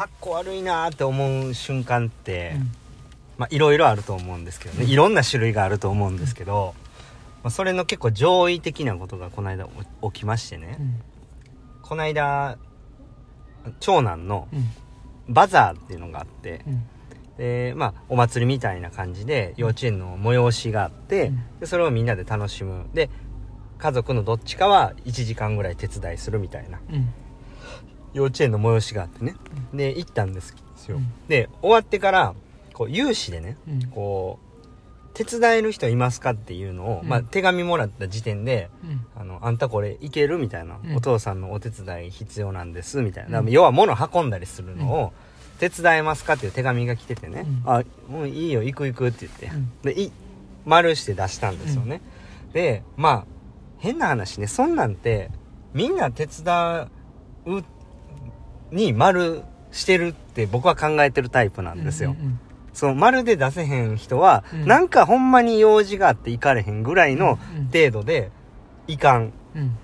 かっこ悪いなーって思う瞬間って、うん。まあいろいろあると思うんですけどね、いろんな種類があると思うんですけど、まあ、それの結構上位的なことがこの間起きましてね、うん。この間長男のうん。バザーっていうのがあってうん。でまあお祭りみたいな感じで幼稚園の催しがあって、うん。でそれをみんなで楽しむ。で家族のどっちかは1時間ぐらい手伝いするみたいなうん幼稚園の催しがあってね。で行ったんですよ、うん。で終わってからこう有志でねうん。こう手伝える人いますかっていうのを、うん。まあ、手紙もらった時点でうん。あの、あんたこれいけるみたいな、うん。お父さんのお手伝い必要なんです、みたいな。うん。要は物運んだりするのを、手伝えますかっていう手紙が来ててね、うん。あ、もういいよ、行く行くって言って、うん。で、い、丸して出したんですよね。で、まあ、変な話ね、そんなんて、みんな手伝うに丸してるって僕は考えてるタイプなんですよ。うんその丸で出せへん人は、うん。なんかほんまに用事があって行かれへんぐらいのうん程度で、いかん。うん。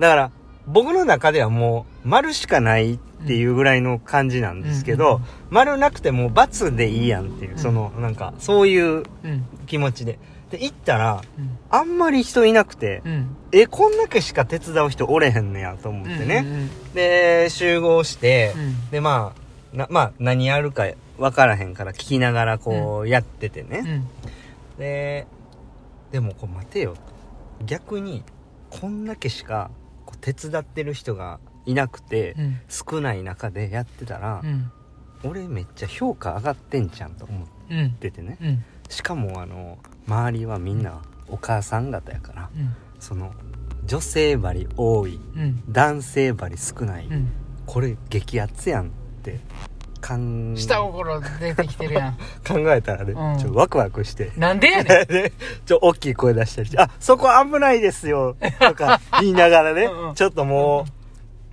だから、僕の中ではもう、丸しかないっていうぐらいの感じなんですけど、うん丸なくてもう×でいいやんっていう、うん。その、なんか、そういううん。気持ちで。で、行ったら、うん。あんまり人いなくて、うん。え、こんだけしか手伝う人おれへんねやと思ってね。で、集合して、うん。で、まあ、な、まあ、何やるか分からへんから聞きながらこう、やっててね。うん。で、でもこう待てよと。逆に、こんだけしかこう手伝ってる人がいなくて、うん。少ない中でやってたらう、ん。俺めっちゃ評価上がってんじゃんと思っうんててね。うん。しかもあの、周りはみんなお母さん方やから、うん。その、女性針多い、うん。男性針少ない、うん。これ激アツやんって、かん、下心出てきてるやん。考えたらね、うん。ちょっとワクワクして。なんでやねん。で、ちょ、大きい声出したりして、あ、そこ危ないですよ、とか 言いながらねうんうん、ちょっとも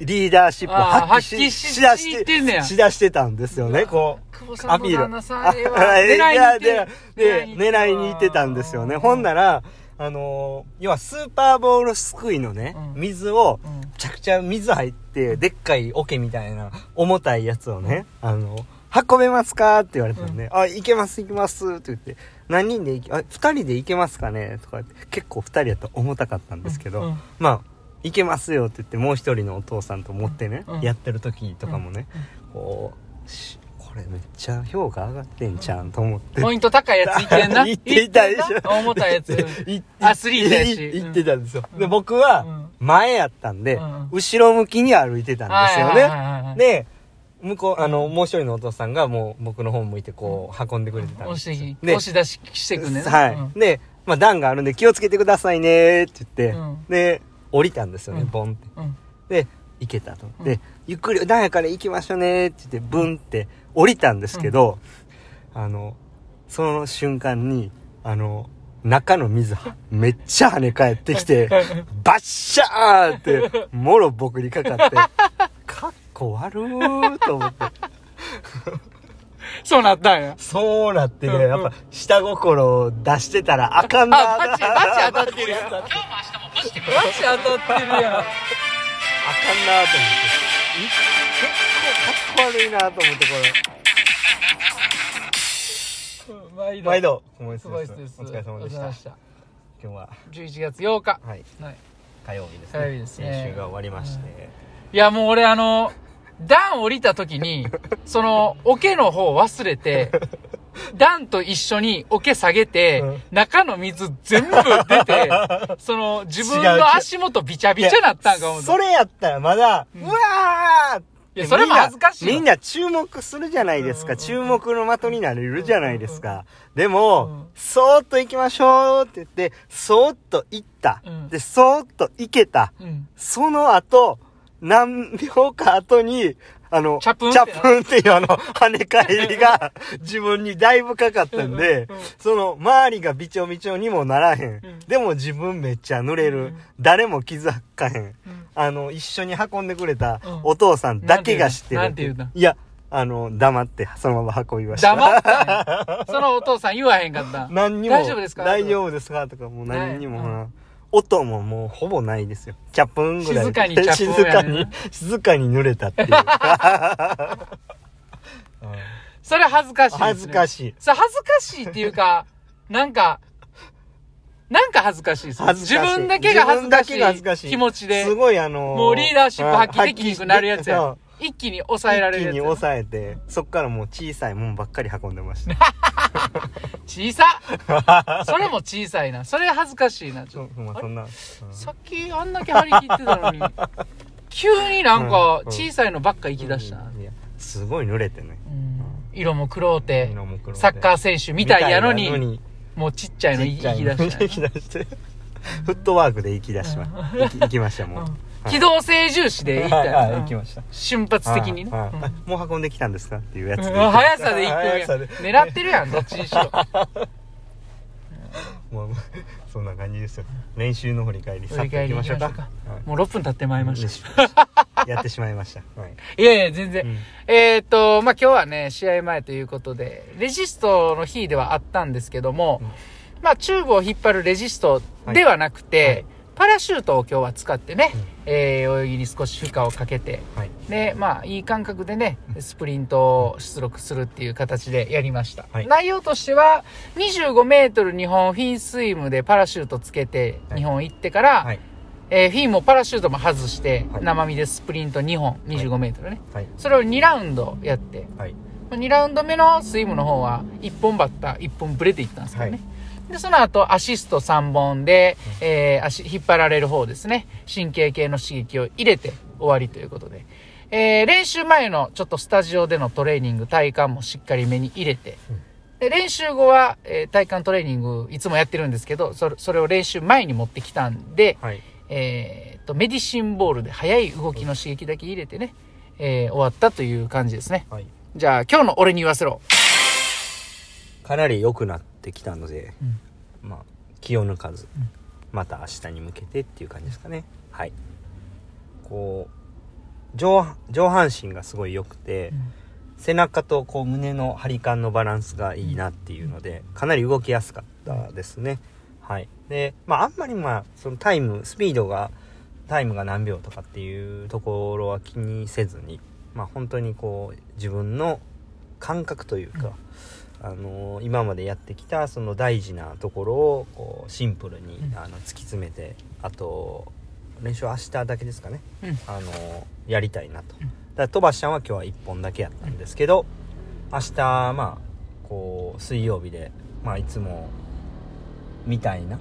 う、リーダーシップ発揮しだして、しだしてたんですよね、こう。久保さんの旦那さんええわいや狙いに行って で、で狙いに行ってた。んですよね。ほんなら、あのー要はスーパーボールすくいのね、うん。水を、うん。めちゃくちゃ水入って、でっかい桶みたいな重たいやつをね、あの、運べますかって言われたん。で、あ、行けます行けますって言って、何人で行け、あ、二人で行けますかねとか言って、結構二人やと重たかったんですけど、うん。うんまあ、行けますよって言って、もう一人のお父さんと持ってね、うん。やってる時とかもね、こう、しこれめっちゃ評価上がってんちゃうんと思って。ポイント高いやついってんな 行っていたでしょ重たいやついアスリートやしい行ってたんですよ。うんで、僕はうん前やったんで、うん後ろ向きに歩いてたんですよね。いで、向こう、あの、もう一人のお父さんがもう僕の方向いてこう、運んでくれてたん押ですよ。してきで押し出ししてくんねはい。うんで、まあ段があるんで気をつけてくださいねって言って、うんで、降りたんですよね、うんボンって。うんで、行けたと。うんで、ゆっくり、段やから行きましょうねって言って、ブンって降りたんですけど、あの、その瞬間に、あの、中の水、めっちゃ跳ね返ってきて、バッシャーって、もろ僕にかかって、かっこ悪ーと思って。そうなったんや。そうなってね、やっぱ、下心を出してたらあかんなあバチバチ当たってるやん。あかんなと思って。バチ当たってるやん。い結構かっこ悪いなと思って、こ毎れ。毎度、おスパイスです。お疲れ様でした。お疲れ様した。今日は、11月8日。はい、はい火曜日ですね。火曜日ですね。先週が終わりまして。いやもう俺あの段降りた時に その桶の方忘れて 段と一緒に桶下げて、うん。中の水全部出て その自分の足元びちゃびちゃなったんか思うそれやったらまだ、うわーいやそれも恥ずかしいわみんな注目するじゃないですか。うん注目の的になれるじゃないですか。でも、うんそーっと行きましょうって言って、そーっと行った。うんで、そーっと行けた。うんその後、何秒か後に、あの、チャプン？ってチャプンっていうあの、跳ね返りが 自分にだいぶかかったんでその、周りがびちょびちょにもならへん。ん。でも自分めっちゃ濡れる。うん誰も気づかへん。うん。あの、一緒に運んでくれたうん。お父さんだけが知ってる。なんて言うの？なんていや、あの、黙ってそのまま運びました。黙ったそのお父さん言わへんかった。何にも。大丈夫ですか？大丈夫ですか？とかもう何にも、音ももうほぼないですよ。チャプンぐらい。静かにチャプン 静かに、静かに濡れたっていう。それ恥ずかしいね。恥ずかしい。それ恥ずかしいっていうか、なんか、なんか恥ずかしいです。自分だけが恥ずかし自分だけが恥ずかしいい気持ちで、すごいあのーもうリーダーシップ発揮できにくくなるやつや。一気に抑えられるやつや。一気に抑えて、そっからもう小さいもんばっかり運んでました。小さそれも小さいな。それ恥ずかしいな。ちょっそうまあそんな。うんとさっきあんだけ張り切ってたのに、急になんか小さいのばっか行き出したすごい濡れてね。うん色も黒うて、サッカー選手みたいやのに、もうちっちゃいの行きちっちゃいの出した行き出して。フットワークで行き出しま行きました、もう。はい機動性重視で行ったはいはいよ行きました。瞬発的にね。はいはいあもう運んできたんですか？っていうやつで。うん速さで行くやん。速さで狙ってるやん、どっちにしろ。もう、そんな感じですよ。練習の振り返り、振り返行きましょうょうはいもう6分経ってまいりましやってしまいました。はい。た。いやいや、全然。うんえーっと、まあ、今日はね、試合前ということで、レジストの日ではあったんですけども、うんまあ、チューブを引っ張るレジストではなくて、はいパラシュートを今日は使ってね、うんえー泳ぎに少し負荷をかけて、はい。で、まあ、いい感覚でね、スプリントを出力するっていう形でやりました。はい内容としては、25メートル2本フィンスイムでパラシュートつけてはい2本行ってから、はい。えーフィンもパラシュートも外して、はい生身でスプリント2本、25メートルね。はい。それを2ラウンドやって、はい。2ラウンド目のスイムの方は1本バッター、1本ブレていったんですけどね。で、その後、アシスト3本で、えー足、引っ張られる方ですね。神経系の刺激を入れて終わりということで。えー練習前のちょっとスタジオでのトレーニング、体幹もしっかり目に入れて、で練習後は、えー体幹トレーニングいつもやってるんですけど、それ、それを練習前に持ってきたんで、はい。えーっと、メディシンボールで速い動きの刺激だけ入れてね、えー終わったという感じですね。はい。じゃあ、今日の俺に言わせろ。かなり良くなってきたので、うんまあ、気を抜かず、また明日に向けてっていう感じですかね。はい。こう、上、上半身がすごい良くて、背中とこう胸の張り感のバランスがいいなっていうので、かなり動きやすかったですね。はい。で、まああんまりまあ、そのタイム、スピードが、タイムが何秒とかっていうところは気にせずに、まあ本当にこう、自分の感覚というか、あのー今までやってきたその大事なところをこうシンプルに、うん。あの突き詰めてあと練習は明日だけですかね、うん。あのーやりたいなと、だから飛ばしちゃんは今日は1本だけやったんですけど明日まあこう水曜日でまあいつもみたいな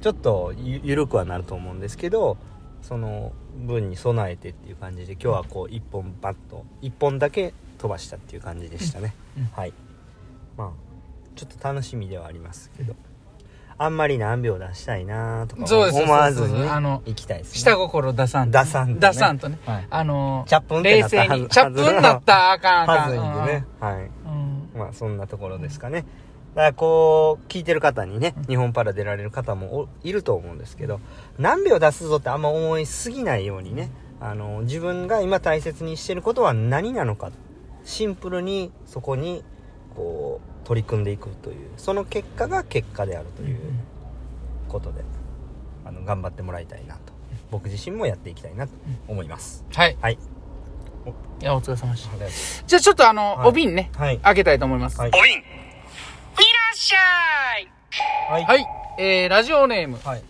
ちょっとゆ緩くはなると思うんですけどその分に備えてっていう感じで今日はこう1本バッと1本だけ飛ばしたっていう感じでしたね、うん。うん。はいまあちょっと楽しみではありますけどあんまり何秒出したいなとか思わずに行きたいですね下心出さんと。出さんとね出さんとね。はいあのチャップン冷静に。チャップンだったらあかんあかん。はずいんでねはいうん。まあそんなところですかね。だからこう、聞いてる方にね、日本パラ出られる方もおいると思うんですけど、何秒出すぞってあんま思いすぎないようにね、あの、自分が今大切にしてることは何なのか、シンプルにそこに、こう、取り組んでいくという、その結果が結果であるということで、あの、頑張ってもらいたいなと。僕自身もやっていきたいなと思います。はい。はい。いや、お疲れ様でした。ありがとうじゃあちょっとあの、はいお瓶ね、はい開けたいと思います。はいお瓶いらっしゃいはい。はい。えー、ラジオネーム、はい。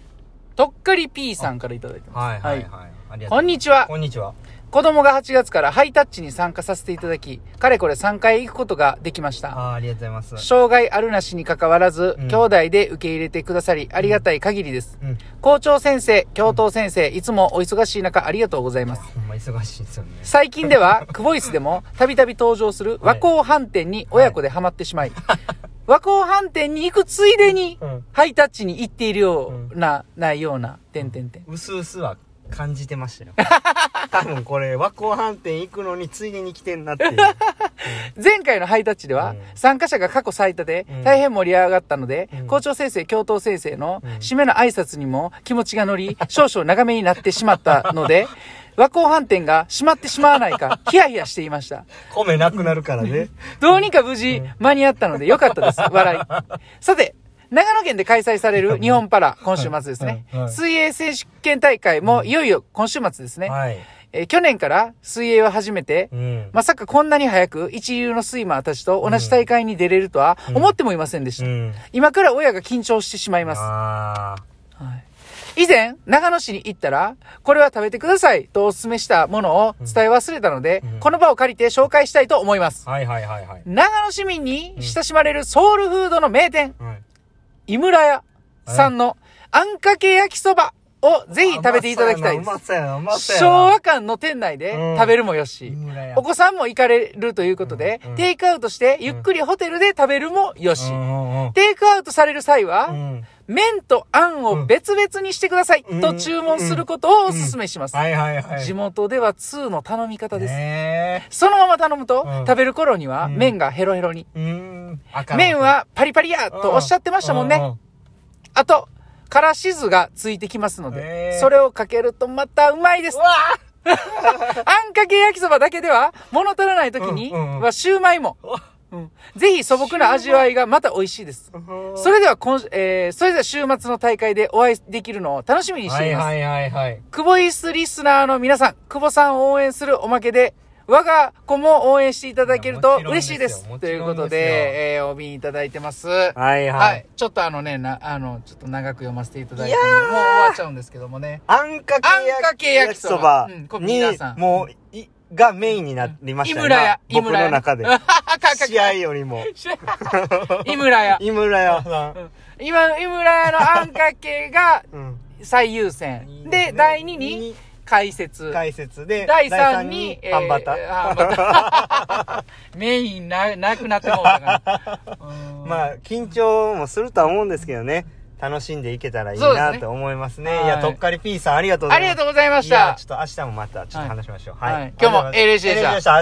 とっかり P さんからいただいてます。はい。はい。はい。ありがとうございますこんにちは。こんにちは。子供が8月からハイタッチに参加させていただき、かれこれ3回行くことができました。あーありがとうございます。障害あるなしに関わらず、うん兄弟で受け入れてくださり、ありがたい限りです。うん。校長先生、教頭先生、いつもお忙しい中ありがとうございます。ほんま忙しいですよね。最近では、クボイスでもたびたび登場する和光飯店に親子でハマってしまい、和光飯店に行くついでに、うん。ハイタッチに行っているような、ないような、てんてんてん。うすうすは感じてましたよ。多分これ、和光飯店行くのについでに来てんなっていう。前回のハイタッチでは、うん参加者が過去最多でうん大変盛り上がったので、うん校長先生、教頭先生のうん締めの挨拶にも気持ちが乗り、少々長めになってしまったので、和光飯店が閉まってしまわないか、ヒヤヒヤしていました。米なくなるからね。どうにか無事間に合ったのでよかったです。笑い。さて、長野県で開催される日本パラ、今週末ですねはいはい。水泳選手権大会もいよいよ今週末ですね。はい。えー去年から水泳を始めて、うん。まさかこんなに早く一流のスイマーたちと同じ大会に出れるとは思ってもいませんでした。うん。今から親が緊張してしまいます。あはい、以前、長野市に行ったら、これは食べてくださいとお勧めしたものを伝え忘れたので、うんこの場を借りて紹介したいと思いますあ。。はいはいはいはい。長野市民に親しまれるソウルフードの名店、はい。井村屋さんのあんかけ焼きそばをぜひ食べていただきたいです。昭和館の店内でうん。食べるもよし、お子さんも行かれるということで、テイクアウトしてゆっくりホテルで食べるもよし、テイクアウトされる際は、うん。麺とあんを別々にしてください、うんと注文することをお勧めします。地元では2の頼み方です。ねそのまま頼むと、うん。食べる頃にはうん。麺がヘロヘロに。麺はパリパリやとおっしゃってましたもんね。あと、からし酢がついてきますのへで、ーそれをかけるとまたうまいです あんかけ焼きそばだけでは物足らない時にはシューマイも。うんぜひ素朴な味わいがまた美味しいです。ーそれでは今、えー、それでは週末の大会でお会いできるのを楽しみにしています。はいはいはいはい。久保イスリスナーの皆さん、久保さんを応援するおまけで、我が子も応援していただけると嬉しいです。ということでえー、お便りいただいてます。はいはい、はい。ちょっとあのね、な、あの、ちょっと長く読ませていただいたので、もう終わっちゃうんですけどもね。あんかけあんかけ焼きそばうんさん、もう、い、がメインになりましたね。井村屋、井僕。の中で。試合よりも。井村屋。井村屋さん。今、井村屋のあんかけがうん。最優先。で、第2に解説。解説で、第3に、第三半バタ。えー半バタ メインな、なくなってもうたから。う んまあ、緊張もするとは思うんですけどね。楽しんでいけたらいいなと思いますね。はいいや、とっかり P さんありがとうございます。ありがとうございましいやたちょっと明日もまたちょっと話しましょう。はいはい。今日も A レシでした A レシでした。